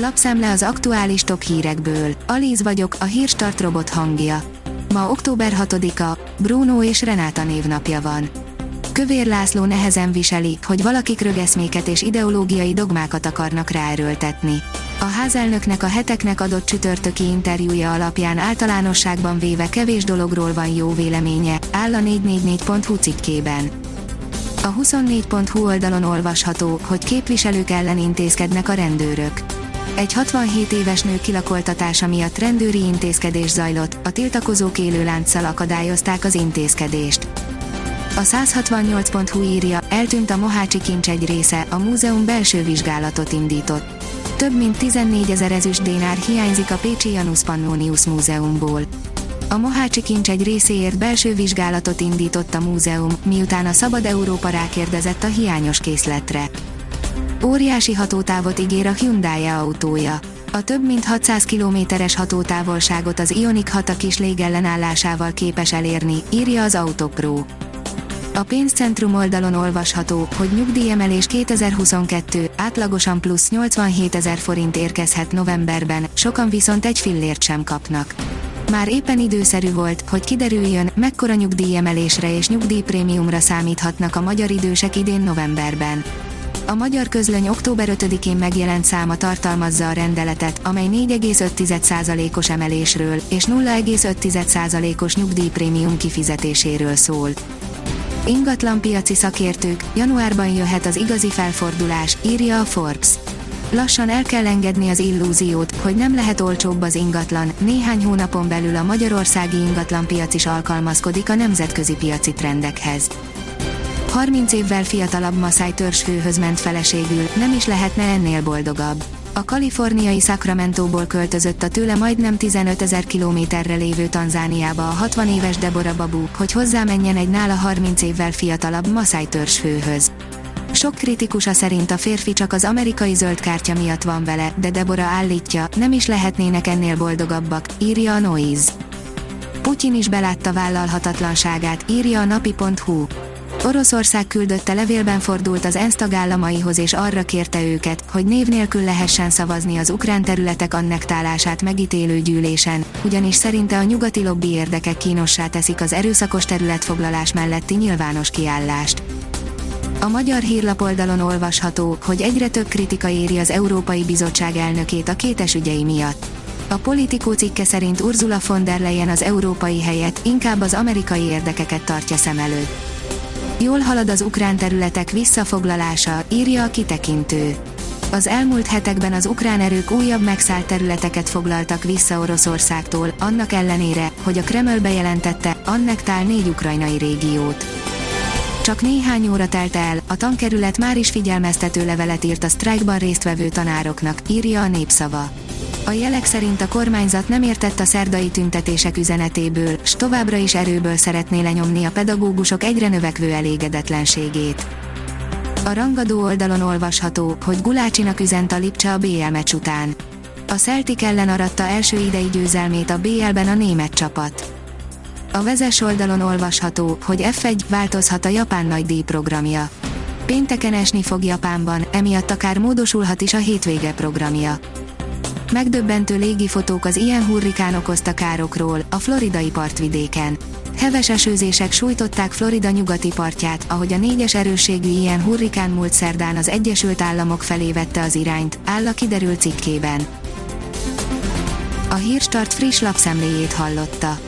Lapszemle az aktuális top hírekből. Alíz vagyok, a hírstart robot hangja. Ma október 6-a, Bruno és Renáta névnapja van. Kövér László nehezen viseli, hogy valakik rögeszméket és ideológiai dogmákat akarnak ráerőltetni. A házelnöknek a heteknek adott csütörtöki interjúja alapján általánosságban véve kevés dologról van jó véleménye, áll a 444.hu cikkében. A 24.hu oldalon olvasható, hogy képviselők ellen intézkednek a rendőrök. Egy 67 éves nő kilakoltatása miatt rendőri intézkedés zajlott, a tiltakozók élő lánccal akadályozták az intézkedést. A 168.hu írja, eltűnt a Mohácsi kincs egy része, a múzeum belső vizsgálatot indított. Több mint 14 ezer ezüst dénár hiányzik a Pécsi Janus Pannonius Múzeumból. A Mohácsi kincs egy részéért belső vizsgálatot indított a múzeum, miután a Szabad Európa rákérdezett a hiányos készletre. Óriási hatótávot ígér a Hyundai autója. A több mint 600 kilométeres hatótávolságot az Ioniq 6 a kis légellenállásával képes elérni, írja az Autopro. A pénzcentrum oldalon olvasható, hogy nyugdíjemelés 2022, átlagosan plusz 87 ezer forint érkezhet novemberben, sokan viszont egy fillért sem kapnak. Már éppen időszerű volt, hogy kiderüljön, mekkora nyugdíjemelésre és nyugdíjprémiumra számíthatnak a magyar idősek idén novemberben. A magyar közlöny október 5-én megjelent száma tartalmazza a rendeletet, amely 4,5%-os emelésről és 0,5%-os nyugdíjprémium kifizetéséről szól. Ingatlanpiaci szakértők, januárban jöhet az igazi felfordulás, írja a Forbes. Lassan el kell engedni az illúziót, hogy nem lehet olcsóbb az ingatlan, néhány hónapon belül a magyarországi ingatlanpiac is alkalmazkodik a nemzetközi piaci trendekhez. 30 évvel fiatalabb Maszáj törzsfőhöz ment feleségül, nem is lehetne ennél boldogabb. A kaliforniai Sacramento-ból költözött a tőle majdnem 15 ezer kilométerre lévő Tanzániába a 60 éves Deborah Babu, hogy hozzámenjen egy nála 30 évvel fiatalabb Maszáj törzsfőhöz. Sok kritikusa szerint a férfi csak az amerikai zöld kártya miatt van vele, de Deborah állítja, nem is lehetnének ennél boldogabbak, írja a Noise. Putyin is belátta vállalhatatlanságát, írja a napi.hu. Oroszország küldötte levélben fordult az ENSZ tagállamaihoz és arra kérte őket, hogy név nélkül lehessen szavazni az ukrán területek annektálását megítélő gyűlésen, ugyanis szerinte a nyugati lobby érdekek kínossá teszik az erőszakos területfoglalás melletti nyilvános kiállást. A magyar hírlapoldalon olvasható, hogy egyre több kritika éri az Európai Bizottság elnökét a kétes ügyei miatt. A politikó cikke szerint Ursula von der Leyen az európai helyet, inkább az amerikai érdekeket tartja szem előtt. Jól halad az ukrán területek visszafoglalása, írja a kitekintő. Az elmúlt hetekben az ukrán erők újabb megszállt területeket foglaltak vissza Oroszországtól, annak ellenére, hogy a Kreml bejelentette, annektál négy ukrajnai régiót. Csak néhány óra telt el, a tankerület már is figyelmeztető levelet írt a sztrájkban résztvevő tanároknak, írja a népszava. A jelek szerint a kormányzat nem értett a szerdai tüntetések üzenetéből, s továbbra is erőből szeretné lenyomni a pedagógusok egyre növekvő elégedetlenségét. A rangadó oldalon olvasható, hogy Gulácsinak üzent a Lipcse a BL meccs után. A Celtic ellen aratta első idei győzelmét a BL-ben a német csapat. A vezes oldalon olvasható, hogy F1 változhat a japán nagydíj programja. Pénteken esni fog Japánban, emiatt akár módosulhat is a hétvége programja. Megdöbbentő légifotók az ilyen hurrikán okozta károkról, a floridai partvidéken. Heves esőzések sújtották Florida nyugati partját, ahogy a négyes erősségű ilyen hurrikán múlt szerdán az Egyesült Államok felé vette az irányt, áll a kiderült cikkében. A Hírstart friss lapszemléjét hallotta.